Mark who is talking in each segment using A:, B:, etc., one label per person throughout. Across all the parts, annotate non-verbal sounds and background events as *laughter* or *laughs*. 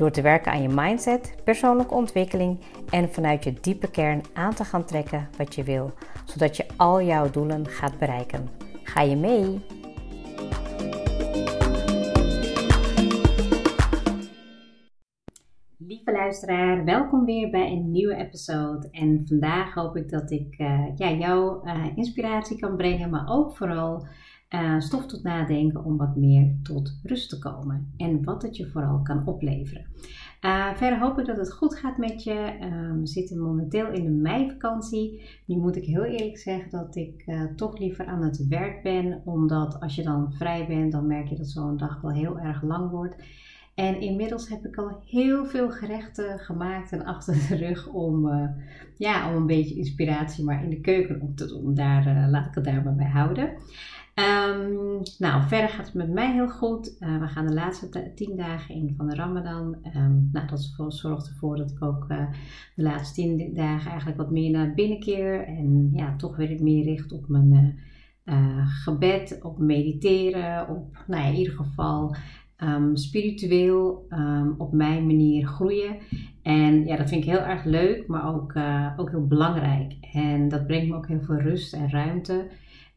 A: Door te werken aan je mindset, persoonlijke ontwikkeling en vanuit je diepe kern aan te gaan trekken wat je wil, zodat je al jouw doelen gaat bereiken. Ga je mee? Lieve luisteraar, welkom weer bij een nieuwe episode. En vandaag hoop ik dat ik uh, ja, jou uh, inspiratie kan brengen, maar ook vooral uh, stof tot nadenken om wat meer tot rust te komen. En wat het je vooral kan opleveren. Uh, verder hoop ik dat het goed gaat met je. Uh, we zitten momenteel in de meivakantie. Nu moet ik heel eerlijk zeggen dat ik uh, toch liever aan het werk ben. Omdat als je dan vrij bent, dan merk je dat zo'n dag wel heel erg lang wordt. En inmiddels heb ik al heel veel gerechten gemaakt en achter de rug om, ja, om een beetje inspiratie maar in de keuken op te doen. Daar laat ik het daar maar bij houden. Um, nou, verder gaat het met mij heel goed. Uh, we gaan de laatste tien dagen in van de Ramadan. Um, nou, dat zorgt ervoor dat ik ook de laatste tien dagen eigenlijk wat meer naar binnen keer. En ja, toch weer meer richt op mijn gebed, op mediteren, op, nou ja, in ieder geval um, spiritueel op mijn manier groeien. En ja, dat vind ik heel erg leuk, maar ook, ook heel belangrijk. En dat brengt me ook heel veel rust en ruimte.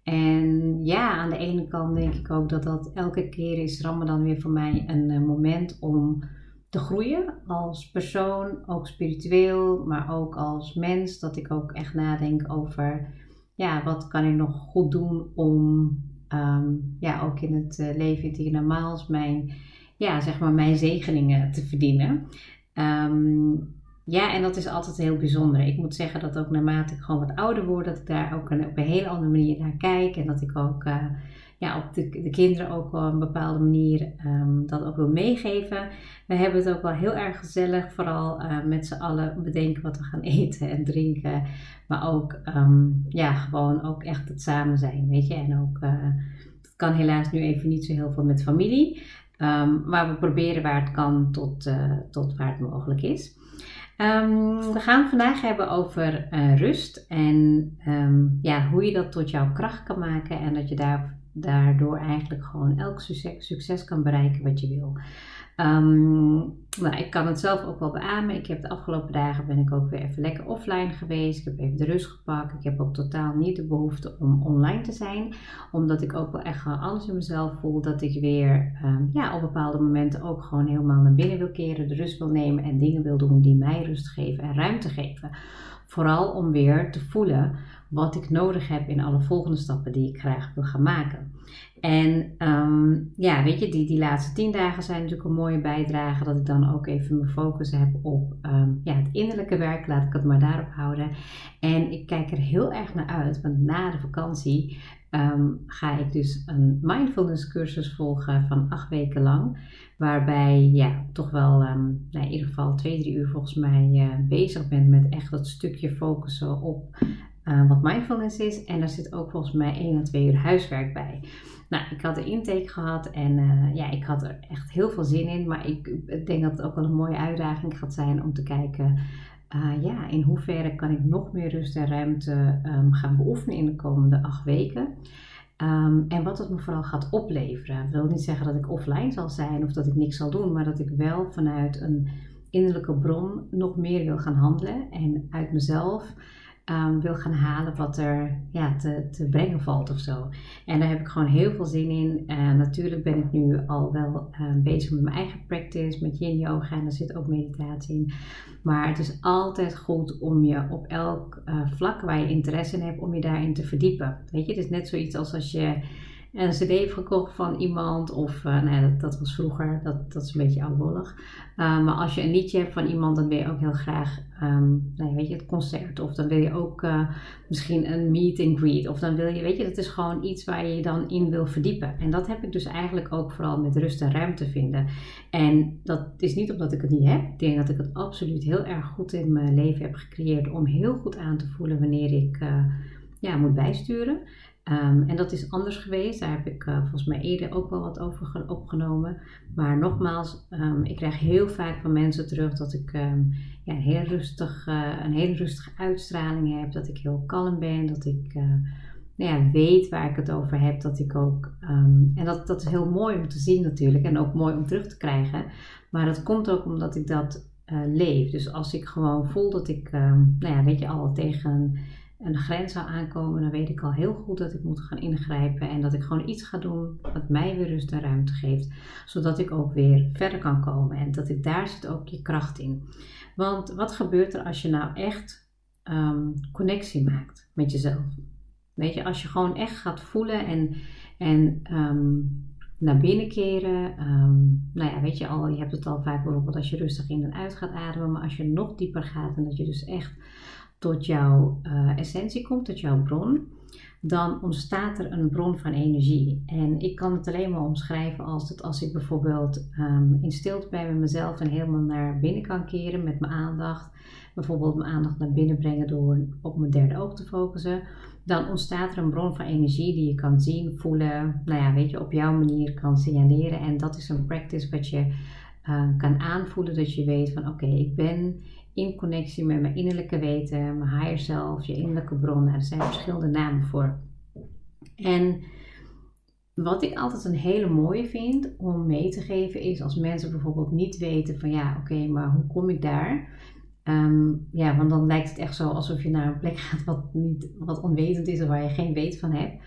A: En ja, aan de ene kant denk ik ook dat dat elke keer is Ramadan weer voor mij een uh, moment om te groeien als persoon, ook spiritueel, maar ook als mens. Dat ik ook echt nadenk over, ja, wat kan ik nog goed doen om, um, ja, ook in het uh, leven in hiernamaals mijn, ja, zeg maar mijn zegeningen te verdienen. Um, ja, en dat is altijd heel bijzonder. Ik moet zeggen dat ook naarmate ik gewoon wat ouder word, dat ik daar ook een, op een hele andere manier naar kijk. En dat ik ook uh, op de, de, kinderen ook op een bepaalde manier um, dat ook wil meegeven. We hebben het ook wel heel erg gezellig, vooral uh, met z'n allen bedenken wat we gaan *laughs* eten en drinken. Maar ook, um, ja, gewoon ook echt het samen zijn, weet je. En ook, uh, kan helaas nu even niet zo heel veel met familie. Um, maar we proberen waar het kan tot, tot waar het mogelijk is. We gaan het vandaag hebben over rust en ja, hoe je dat tot jouw kracht kan maken en dat je daar, daardoor eigenlijk gewoon elk succes, succes kan bereiken wat je wil. Um, nou, ik kan het zelf ook wel beamen. Ik heb de afgelopen dagen ben ik ook weer even lekker offline geweest. Ik heb even de rust gepakt. Ik heb ook totaal niet de behoefte om online te zijn. Omdat ik ook wel echt alles in mezelf voel dat ik weer um, ja, op bepaalde momenten ook gewoon helemaal naar binnen wil keren. De rust wil nemen en dingen wil doen die mij rust geven en ruimte geven. Vooral om weer te voelen wat ik nodig heb in alle volgende stappen die ik graag wil gaan maken. En um, ja, weet je, die, die laatste tien dagen zijn natuurlijk een mooie bijdrage. Dat ik dan ook even mijn focus heb op um, ja, het innerlijke werk. Laat ik het maar daarop houden. En ik kijk er heel erg naar uit, want na de vakantie um, ga ik dus een mindfulness cursus volgen van acht weken lang. Waarbij ja, toch wel nou, in ieder geval twee, drie uur volgens mij uh, bezig ben met echt dat stukje focussen op uh, wat mindfulness is. En daar zit ook volgens mij 1 à 2 uur huiswerk bij. Nou, ik had de intake gehad en uh, ja, ik had er echt heel veel zin in. Maar ik, denk dat het ook wel een mooie uitdaging gaat zijn om te kijken. Uh, ja, in hoeverre kan ik nog meer rust en ruimte um, gaan beoefenen in de komende acht weken. Um, en wat het me vooral gaat opleveren. Ik wil niet zeggen dat ik offline zal zijn of dat ik niks zal doen, maar dat ik wel vanuit een innerlijke bron nog meer wil gaan handelen en uit mezelf um, wil gaan halen wat er ja, te, te brengen valt of zo. En daar heb ik gewoon heel veel zin in. Uh, natuurlijk ben ik nu al wel uh, bezig met mijn eigen practice, met yin yoga en daar zit ook meditatie in. Maar het is altijd goed om je op elk uh, vlak waar je interesse in hebt, om je daarin te verdiepen. Weet je, het is net zoiets als als je een cd heeft gekocht van iemand. Of, uh, nou ja, dat, dat, was vroeger, dat, dat is een beetje oudbollig. Uh, maar als je een liedje hebt van iemand, dan wil je ook heel graag, um, nou ja, weet je, het concert. Of dan wil je ook uh, misschien een meet and greet. Of dan wil je, weet je, dat is gewoon iets waar je je dan in wil verdiepen. En dat heb ik dus eigenlijk ook vooral met rust en ruimte vinden. En dat is niet omdat ik het niet heb. Ik denk dat ik het absoluut heel erg goed in mijn leven heb gecreëerd om heel goed aan te voelen wanneer ik ja, moet bijsturen. Um, en dat is anders geweest. Daar heb ik uh, volgens mij eerder ook wel wat over opgenomen. Maar nogmaals, um, ik krijg heel vaak van mensen terug dat ik um, ja, heel rustig, uh, een hele rustige uitstraling heb. Dat ik heel kalm ben. Dat ik uh, nou ja, weet waar ik het over heb. Dat ik ook. en dat, dat is heel mooi om te zien natuurlijk. En ook mooi om terug te krijgen. Maar dat komt ook omdat ik dat leef. Dus als ik gewoon voel dat ik, nou ja, weet je, al tegen een grens zou aankomen, dan weet ik al heel goed dat ik moet gaan ingrijpen en dat ik gewoon iets ga doen wat mij weer rust en ruimte geeft, zodat ik ook weer verder kan komen en dat ik daar zit ook je kracht in. Want wat gebeurt er als je nou echt um, connectie maakt met jezelf? Weet je, als je gewoon echt gaat voelen en, en um, naar binnen keren. Um, nou ja, weet je al, je hebt het al vaak bijvoorbeeld als je rustig in en uit gaat ademen, maar als je nog dieper gaat en dat je dus echt tot jouw uh, essentie komt, tot jouw bron, dan ontstaat er een bron van energie. En ik kan het alleen maar omschrijven als dat als ik bijvoorbeeld um, in stilte met mezelf en helemaal naar binnen kan keren met mijn aandacht, bijvoorbeeld mijn aandacht naar binnen brengen door op mijn derde oog te focussen, dan ontstaat er een bron van energie die je kan zien, voelen, nou ja, weet je, op jouw manier kan signaleren. En dat is een practice wat je uh, kan aanvoelen, dat je weet van oké, ik ben in connectie met mijn innerlijke weten, mijn higher self, je innerlijke bron. Er zijn verschillende namen voor. En wat ik altijd een hele mooie vind om mee te geven is als mensen bijvoorbeeld niet weten van ja, oké, maar hoe kom ik daar? Um, ja, want dan lijkt het echt zo alsof je naar een plek gaat wat, niet, wat onwetend is of waar je geen weet van hebt.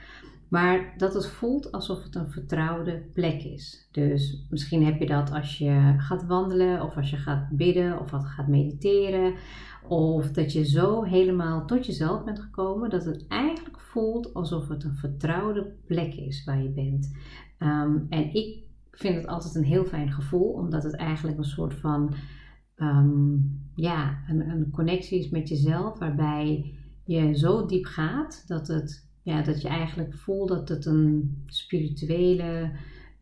A: Maar dat het voelt alsof het een vertrouwde plek is. Dus misschien heb je dat als je gaat wandelen, of als je gaat bidden, of wat gaat mediteren. Of dat je zo helemaal tot jezelf bent gekomen dat het eigenlijk voelt alsof het een vertrouwde plek is waar je bent. Um, en ik vind het altijd een heel fijn gevoel, omdat het eigenlijk een soort van um, ja, een, een connectie is met jezelf, waarbij je zo diep gaat dat het ja, dat je eigenlijk voelt dat het een spirituele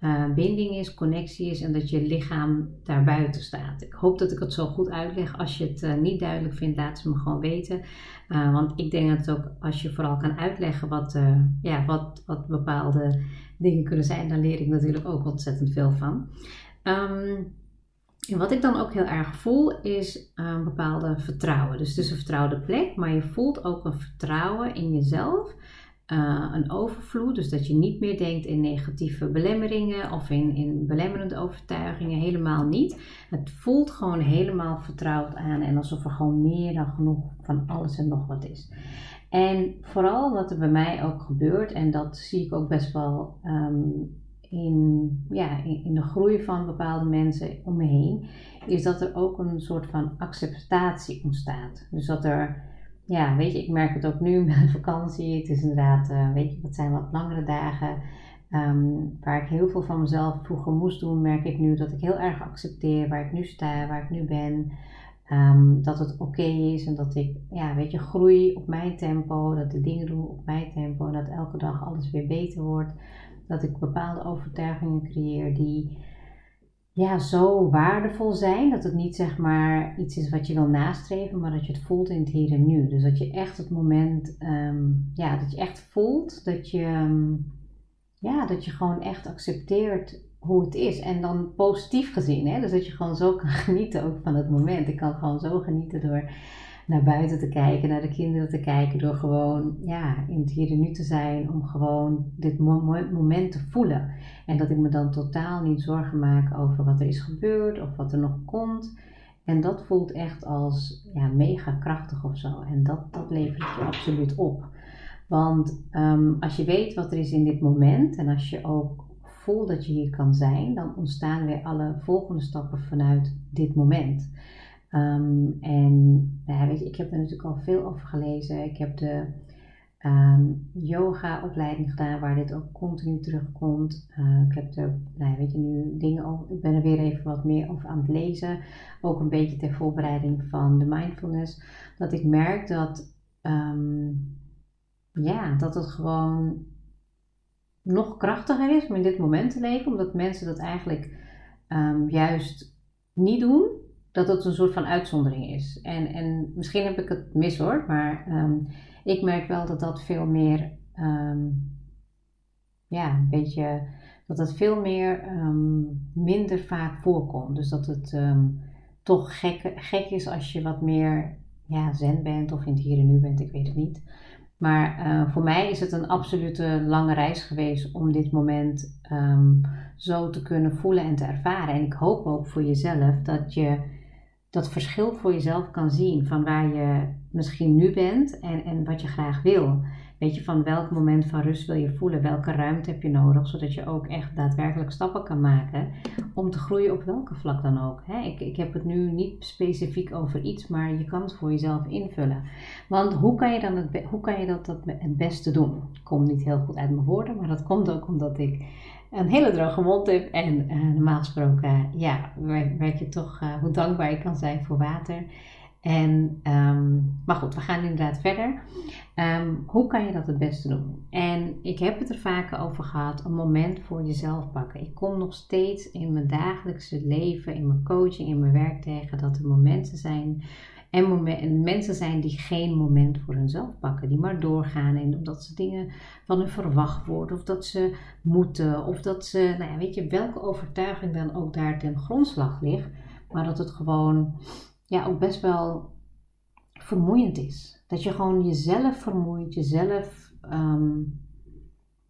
A: uh, binding is, connectie is en dat je lichaam daarbuiten staat. Ik hoop dat ik het zo goed uitleg. Als je het uh, niet duidelijk vindt, laat ze me gewoon weten. Uh, want ik denk dat het ook als je vooral kan uitleggen wat, ja, wat, wat bepaalde dingen kunnen zijn, dan leer ik natuurlijk ook ontzettend veel van. Um, en wat ik dan ook heel erg voel is een bepaalde vertrouwen. Dus het is een vertrouwde plek, maar je voelt ook een vertrouwen in jezelf uh, een overvloed. Dus dat je niet meer denkt in negatieve belemmeringen of in, in belemmerende overtuigingen. Helemaal niet. Het voelt gewoon helemaal vertrouwd aan en alsof er gewoon meer dan genoeg van alles en nog wat is. En vooral wat er bij mij ook gebeurt, en dat zie ik ook best wel um, in, ja, in, in de groei van bepaalde mensen om me heen, is dat er ook een soort van acceptatie ontstaat. Dus dat er ja, weet je, ik merk het ook nu *laughs* met vakantie. Het is inderdaad, uh, weet je, dat zijn wat langere dagen. Um, waar ik heel veel van mezelf vroeger moest doen, merk ik nu dat ik heel erg accepteer waar ik nu sta, waar ik nu ben. Um, dat het oké is en dat ik, ja, weet je, groei op mijn tempo. Dat ik dingen doe op mijn tempo. En dat elke dag alles weer beter wordt. Dat ik bepaalde overtuigingen creëer die ja, zo waardevol zijn. Dat het niet zeg maar iets is wat je wil nastreven, maar dat je het voelt in het hier en nu. Dus dat je echt het moment, um, ja, dat je echt voelt dat je, um, ja, dat je gewoon echt accepteert hoe het is. En dan positief gezien, hè? dus dat je gewoon zo kan *laughs* genieten ook van het moment. Ik kan gewoon zo genieten door naar buiten te kijken, naar de kinderen te kijken, door gewoon ja, in het hier en nu te zijn, om gewoon dit moment te voelen. En dat ik me dan totaal niet zorgen maak over wat er is gebeurd of wat er nog komt. En dat voelt echt als ja, mega krachtig of zo. En dat, dat levert je absoluut op. Want um, als je weet wat er is in dit moment en als je ook voelt dat je hier kan zijn, dan ontstaan weer alle volgende stappen vanuit dit moment. Um, en weet je, ik heb er natuurlijk al veel over gelezen. Ik heb de um, yoga-opleiding gedaan waar dit ook continu terugkomt. Uh, ik heb er, nou, weet je, nu dingen over, ik ben er weer even wat meer over aan het lezen. Ook een beetje ter voorbereiding van de mindfulness. Dat ik merk dat, ja, dat het gewoon nog krachtiger is om in dit moment te leven, omdat mensen dat eigenlijk juist niet doen, dat het een soort van uitzondering is. En, en misschien heb ik het mis hoor, maar um, ik merk wel dat dat veel meer, um, ja, een beetje, dat het veel meer minder vaak voorkomt. Dus dat het toch gek, gek is als je wat meer ja, zen bent of in het hier en nu bent, ik weet het niet. Maar uh, voor mij is het een absolute lange reis geweest om dit moment zo te kunnen voelen en te ervaren. En ik hoop ook voor jezelf dat je dat verschil voor jezelf kan zien van waar je misschien nu bent en, en wat je graag wil. Weet je, van welk moment van rust wil je voelen? Welke ruimte heb je nodig? Zodat je ook echt daadwerkelijk stappen kan maken om te groeien op welke vlak dan ook. Ik, ik heb het nu niet specifiek over iets, maar je kan het voor jezelf invullen. Want hoe kan je, dan het, hoe kan je dat, dat het beste doen? Ik kom niet heel goed uit mijn woorden, maar dat komt ook omdat ik een hele droge mond heb. En uh, normaal gesproken, ja, werk je toch uh, hoe dankbaar je kan zijn voor water. En, um, maar goed, we gaan inderdaad verder. Um, hoe kan je dat het beste doen? En ik heb het er vaker over gehad, een moment voor jezelf pakken. Ik kom nog steeds in mijn dagelijkse leven, in mijn coaching, in mijn werk tegen dat er momenten zijn en, mensen zijn die geen moment voor hunzelf pakken, die maar doorgaan en omdat ze dingen van hun verwacht worden, of dat ze moeten, of dat ze, nou ja, weet je, welke overtuiging dan ook daar ten grondslag ligt, maar dat het gewoon ja, ook best wel vermoeiend is. Dat je gewoon jezelf vermoeit, jezelf, um,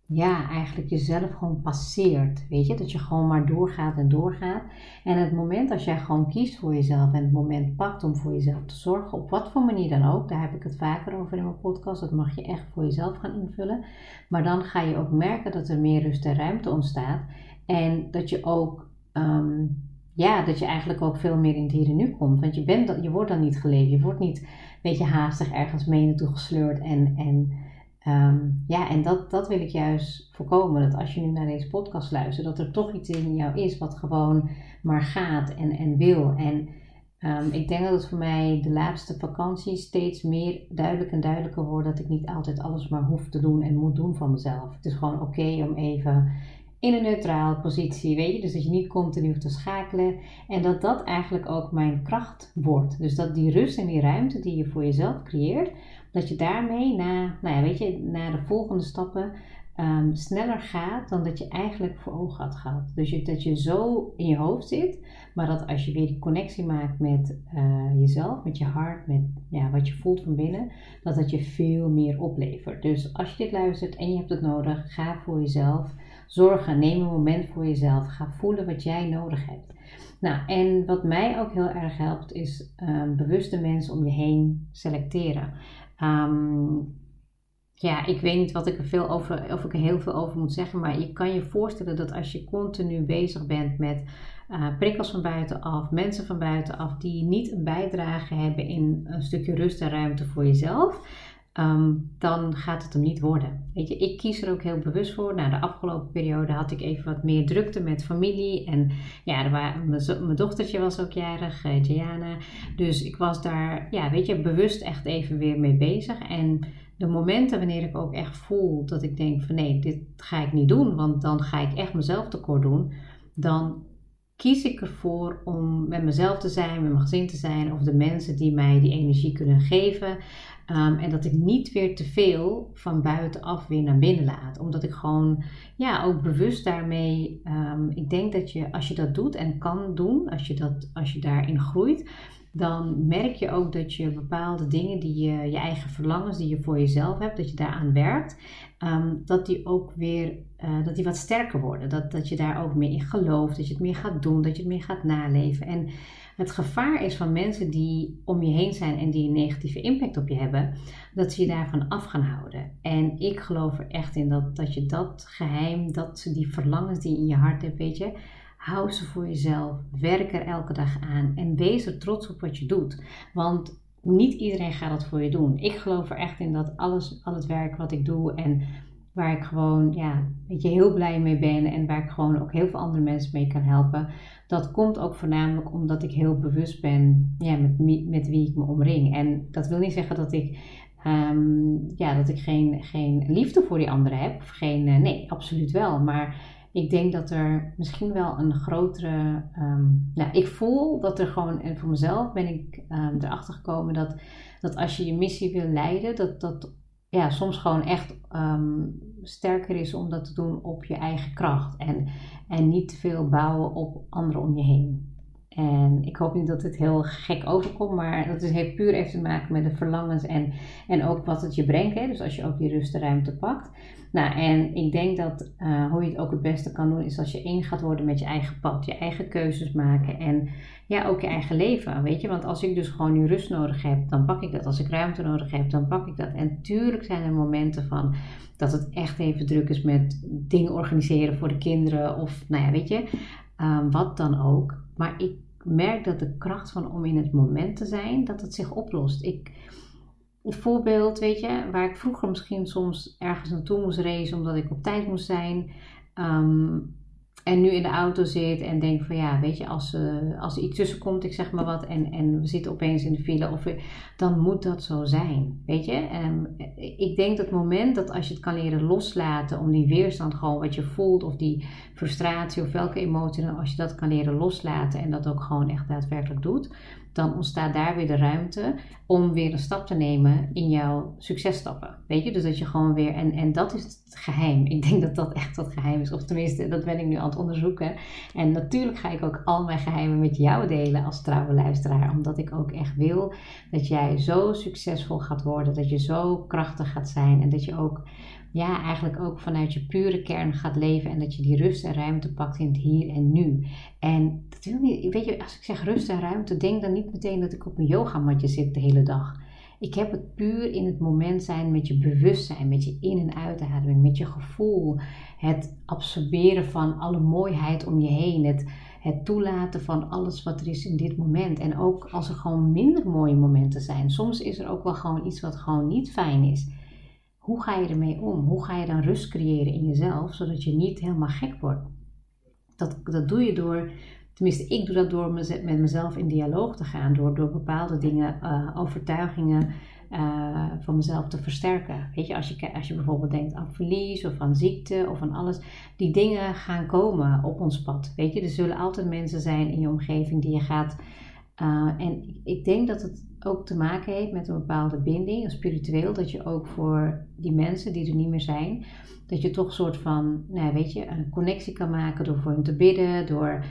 A: ja, eigenlijk jezelf gewoon passeert. Weet je, dat je gewoon maar doorgaat en doorgaat. En het moment als jij gewoon kiest voor jezelf en het moment pakt om voor jezelf te zorgen, op wat voor manier dan ook, daar heb ik het vaker over in mijn podcast, dat mag je echt voor jezelf gaan invullen. Maar dan ga je ook merken dat er meer rust en ruimte ontstaat. En dat je ook. Um, ja, dat je eigenlijk ook veel meer in het hier en nu komt. Want je, bent, je wordt dan niet geleefd. Je wordt niet een beetje haastig ergens mee naartoe gesleurd. En, en, um, ja, en dat, dat wil ik juist voorkomen. Dat als je nu naar deze podcast luistert, dat er toch iets in jou is wat gewoon maar gaat en, en wil. En um, ik denk dat het voor mij de laatste vakantie steeds meer duidelijk en duidelijker wordt dat ik niet altijd alles maar hoef te doen en moet doen van mezelf. Het is gewoon oké om even in een neutrale positie, weet je. Dus dat je niet continu hoeft te schakelen. En dat dat eigenlijk ook mijn kracht wordt. Dus dat die rust en die ruimte die je voor jezelf creëert, dat je daarmee na, nou ja, weet je, naar de volgende stappen um, sneller gaat dan dat je eigenlijk voor ogen had gehad. Dus je, dat je zo in je hoofd zit, maar dat als je weer die connectie maakt met uh, jezelf, met je hart, met ja, wat je voelt van binnen, dat dat je veel meer oplevert. Dus als je dit luistert en je hebt het nodig, ga voor jezelf zorgen. Neem een moment voor jezelf. Ga voelen wat jij nodig hebt. Nou, en wat mij ook heel erg helpt, is um, bewuste mensen om je heen selecteren. Um, ja, ik weet niet wat ik er veel over, of ik er heel veel over moet zeggen, maar je kan je voorstellen dat als je continu bezig bent met uh, prikkels van buitenaf, mensen van buitenaf die niet een bijdrage hebben in een stukje rust en ruimte voor jezelf, Um, dan gaat het hem niet worden. Weet je, ik kies er ook heel bewust voor. Na de afgelopen periode had ik even wat meer drukte met familie. En ja, waren, mijn, dochtertje was ook jarig, uh, Gianna. Dus ik was daar, ja, weet je, bewust echt even weer mee bezig. En de momenten wanneer ik ook echt voel dat ik denk van nee, dit ga ik niet doen. Want dan ga ik echt mezelf tekort doen. Dan kies ik ervoor om met mezelf te zijn, met mijn gezin te zijn. Of de mensen die mij die energie kunnen geven. Um, en dat ik niet weer te veel van buitenaf weer naar binnen laat. Omdat ik gewoon, ja, ook bewust daarmee. Um, ik denk dat je, als je dat doet en kan doen, als je, dat, als je daarin groeit, dan merk je ook dat je bepaalde dingen die je, je eigen verlangens die je voor jezelf hebt, dat je daaraan werkt, um, dat die ook weer, uh, dat die wat sterker worden. Dat, dat je daar ook meer in gelooft, dat je het meer gaat doen, dat je het meer gaat naleven. En het gevaar is van mensen die om je heen zijn en die een negatieve impact op je hebben, dat ze je daarvan af gaan houden. En ik geloof er echt in dat, dat je dat geheim, dat die verlangens die je in je hart hebt, weet je, hou ze voor jezelf. Werk er elke dag aan en wees er trots op wat je doet. Want niet iedereen gaat dat voor je doen. Ik geloof er echt in dat alles, al het werk wat ik doe en waar ik gewoon ja, weet je, heel blij mee ben en waar ik gewoon ook heel veel andere mensen mee kan helpen. Dat komt ook voornamelijk omdat ik heel bewust ben ja, met, met wie ik me omring. En dat wil niet zeggen dat ik, ehm, ja, dat ik geen, geen liefde voor die anderen heb. Of geen, eh, nee, absoluut wel. Maar ik denk dat er misschien wel een grotere. Um, nou, ik voel dat er gewoon, en voor mezelf ben ik um, erachter gekomen dat, dat als je je missie wil leiden, dat dat ja, soms gewoon echt um, sterker is om dat te doen op je eigen kracht. En, en niet te veel bouwen op anderen om je heen. En ik hoop niet dat het heel gek overkomt, maar dat heeft puur even te maken met de verlangens en, en ook wat het je brengt. Hè? Dus als je ook die rust en ruimte pakt. Nou, en ik denk dat uh, hoe je het ook het beste kan doen, is als je één gaat worden met je eigen pad, je eigen keuzes maken en ja, ook je eigen leven. Weet je, want als ik dus gewoon nu rust nodig heb, dan pak ik dat. Als ik ruimte nodig heb, dan pak ik dat. En tuurlijk zijn er momenten van dat het echt even druk is met dingen organiseren voor de kinderen of nou ja, weet je, um, wat dan ook. Maar ik merk dat de kracht van om in het moment te zijn, dat het zich oplost. Ik, een voorbeeld, weet je, waar ik vroeger misschien soms ergens naartoe moest racen omdat ik op tijd moest zijn. Um, en nu in de auto zit en denk van ja, weet je, als, uh, als er iets tussen komt, ik zeg maar wat, en, en we zitten opeens in de file, of, dan moet dat zo zijn. Weet je, um, ik denk dat het moment dat als je het kan leren loslaten, om die weerstand gewoon wat je voelt, of die frustratie of welke emotie, als je dat kan leren loslaten en dat ook gewoon echt daadwerkelijk doet, dan ontstaat daar weer de ruimte om weer een stap te nemen in jouw successtappen. Weet je, dus dat je gewoon weer, en, en dat is het geheim. Ik denk dat dat echt het geheim is, of tenminste, dat ben ik nu aan onderzoeken. En natuurlijk ga ik ook al mijn geheimen met jou delen als trouwe luisteraar, omdat ik ook echt wil dat jij zo succesvol gaat worden, dat je zo krachtig gaat zijn en dat je ook ja, eigenlijk ook vanuit je pure kern gaat leven en dat je die rust en ruimte pakt in het hier en nu. En wil niet, weet je, als ik zeg rust en ruimte, denk dan niet meteen dat ik op mijn yogamatje zit de hele dag. Ik heb het puur in het moment zijn met je bewustzijn, met je in- en uitademing, met je gevoel. Het absorberen van alle mooiheid om je heen. Het, het toelaten van alles wat er is in dit moment. En ook als er gewoon minder mooie momenten zijn. Soms is er ook wel gewoon iets wat gewoon niet fijn is hoe ga je ermee om? Hoe ga je dan rust creëren in jezelf, zodat je niet helemaal gek wordt? Dat, dat doe je door, tenminste ik doe dat door met mezelf in dialoog te gaan, door, door bepaalde dingen, uh, overtuigingen uh, van mezelf te versterken. Weet je als, je, als je bijvoorbeeld denkt aan verlies of aan ziekte of aan alles, die dingen gaan komen op ons pad. Weet je, er zullen altijd mensen zijn in je omgeving die je gaat. Uh, en ik denk dat het ook te maken heeft met een bepaalde binding, spiritueel, dat je ook voor die mensen die er niet meer zijn, dat je toch een soort van, nou weet je, een connectie kan maken door voor hen te bidden, door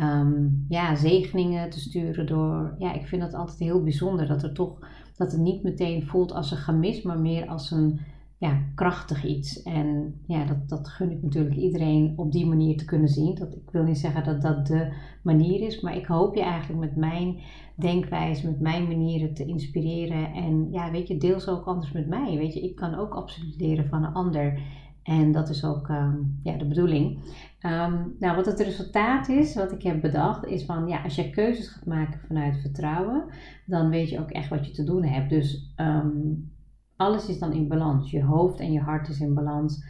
A: um, ja, zegeningen te sturen, door, ja, ik vind dat altijd heel bijzonder, dat er toch, dat het niet meteen voelt als een gemis, maar meer als een, ja, krachtig iets. En ja, dat, dat gun ik natuurlijk iedereen op die manier te kunnen zien. Dat, ik wil niet zeggen dat dat de manier is, maar ik hoop je eigenlijk met mijn denkwijze, met mijn manieren te inspireren. En ja, weet je, deels ook anders met mij. Weet je, ik kan ook absoluut leren van een ander. En dat is ook um, ja, de bedoeling. Um, nou, wat het resultaat is, wat ik heb bedacht, is van ja, als je keuzes gaat maken vanuit vertrouwen, dan weet je ook echt wat je te doen hebt. Dus um, alles is dan in balans. Je hoofd en je hart is in balans.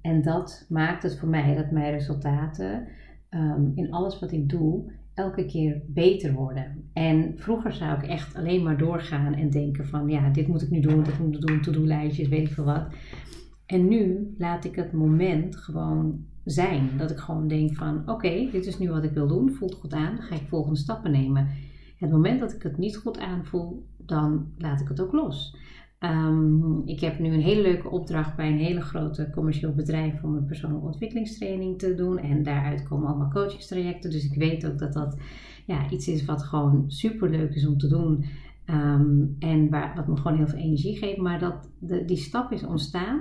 A: En dat maakt het voor mij dat mijn resultaten in alles wat ik doe elke keer beter worden. En vroeger zou ik echt alleen maar doorgaan en denken van ja, dit moet ik nu doen, dit moet ik doen, to-do-lijstjes, weet ik veel wat. En nu laat ik het moment gewoon zijn. Dat ik gewoon denk van oké, dit is nu wat ik wil doen, voelt goed aan, dan ga ik volgende stappen nemen. Het moment dat ik het niet goed aanvoel, dan laat ik het ook los. Um, ik heb nu een hele leuke opdracht bij een hele grote commercieel bedrijf om een persoonlijke ontwikkelingstraining te doen. En daaruit komen allemaal coachingstrajecten. Dus ik weet ook dat dat ja, iets is wat gewoon super leuk is om te doen. Um, en waar, wat me gewoon heel veel energie geeft. Maar dat de, die stap is ontstaan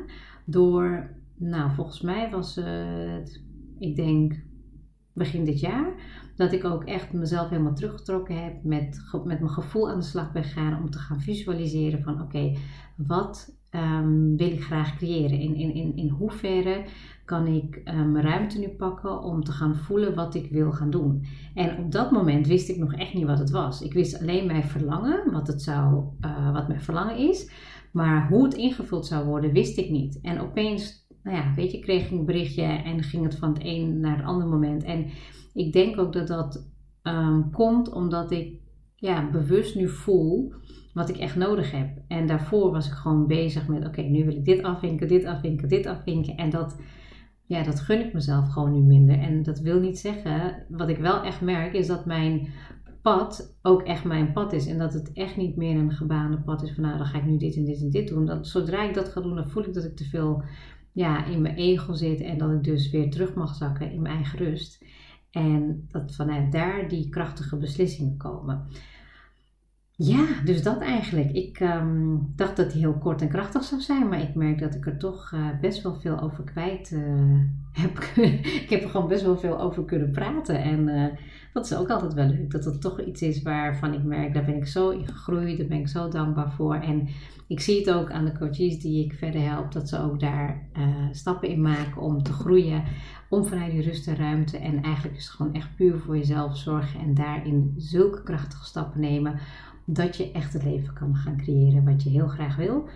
A: door, nou volgens mij was het, ik denk begin dit jaar dat ik ook echt mezelf helemaal teruggetrokken heb, met, met mijn gevoel aan de slag ben gegaan om te gaan visualiseren van oké, wat ehm, wil ik graag creëren? In, in, in, in hoeverre kan ik mijn ehm, ruimte nu pakken om te gaan voelen wat ik wil gaan doen? En op dat moment wist ik nog echt niet wat het was. Ik wist alleen mijn verlangen, wat, het zou, uh, wat mijn verlangen is. Maar hoe het ingevuld zou worden, wist ik niet. En opeens, nou ja, weet je, kreeg ik een berichtje en ging het van het een naar het andere moment. En ik denk ook dat dat um, komt omdat ik ja, bewust nu voel wat ik echt nodig heb. En daarvoor was ik gewoon bezig met: oké, nu wil ik dit afvinken, dit afvinken, dit afvinken. En dat, ja, dat gun ik mezelf gewoon nu minder. En dat wil niet zeggen, wat ik wel echt merk, is dat mijn pad ook echt mijn pad is. En dat het echt niet meer een gebaande pad is van: nou, dan ga ik nu dit en dit en dit doen. Dat, zodra ik dat ga doen, dan voel ik dat ik te veel ja, in mijn ego zit en dat ik dus weer terug mag zakken in mijn eigen rust. En dat vanuit daar die krachtige beslissingen komen. Ja, dus dat eigenlijk. Ik ehm, dacht dat hij heel kort en krachtig zou zijn, maar ik merk dat ik er toch uh, best wel veel over kwijt uh, *laughs* heb. ik heb er gewoon best wel veel over kunnen praten. En uh, dat is ook altijd wel leuk. Dat het toch iets is waarvan ik merk, daar ben ik zo in gegroeid, daar ben ik zo dankbaar voor. En ik zie het ook aan de coaches die ik verder help, dat ze ook daar stappen in maken om te groeien. Om vanuit die rust en ruimte. En eigenlijk het gewoon echt puur voor jezelf zorgen en daarin zulke krachtige stappen nemen dat je echt het leven kan gaan creëren wat je heel graag wil.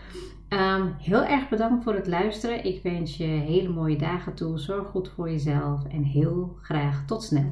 A: Ehm, heel erg bedankt voor het luisteren. Ik wens je hele mooie dagen toe. Zorg goed voor jezelf en heel graag tot snel.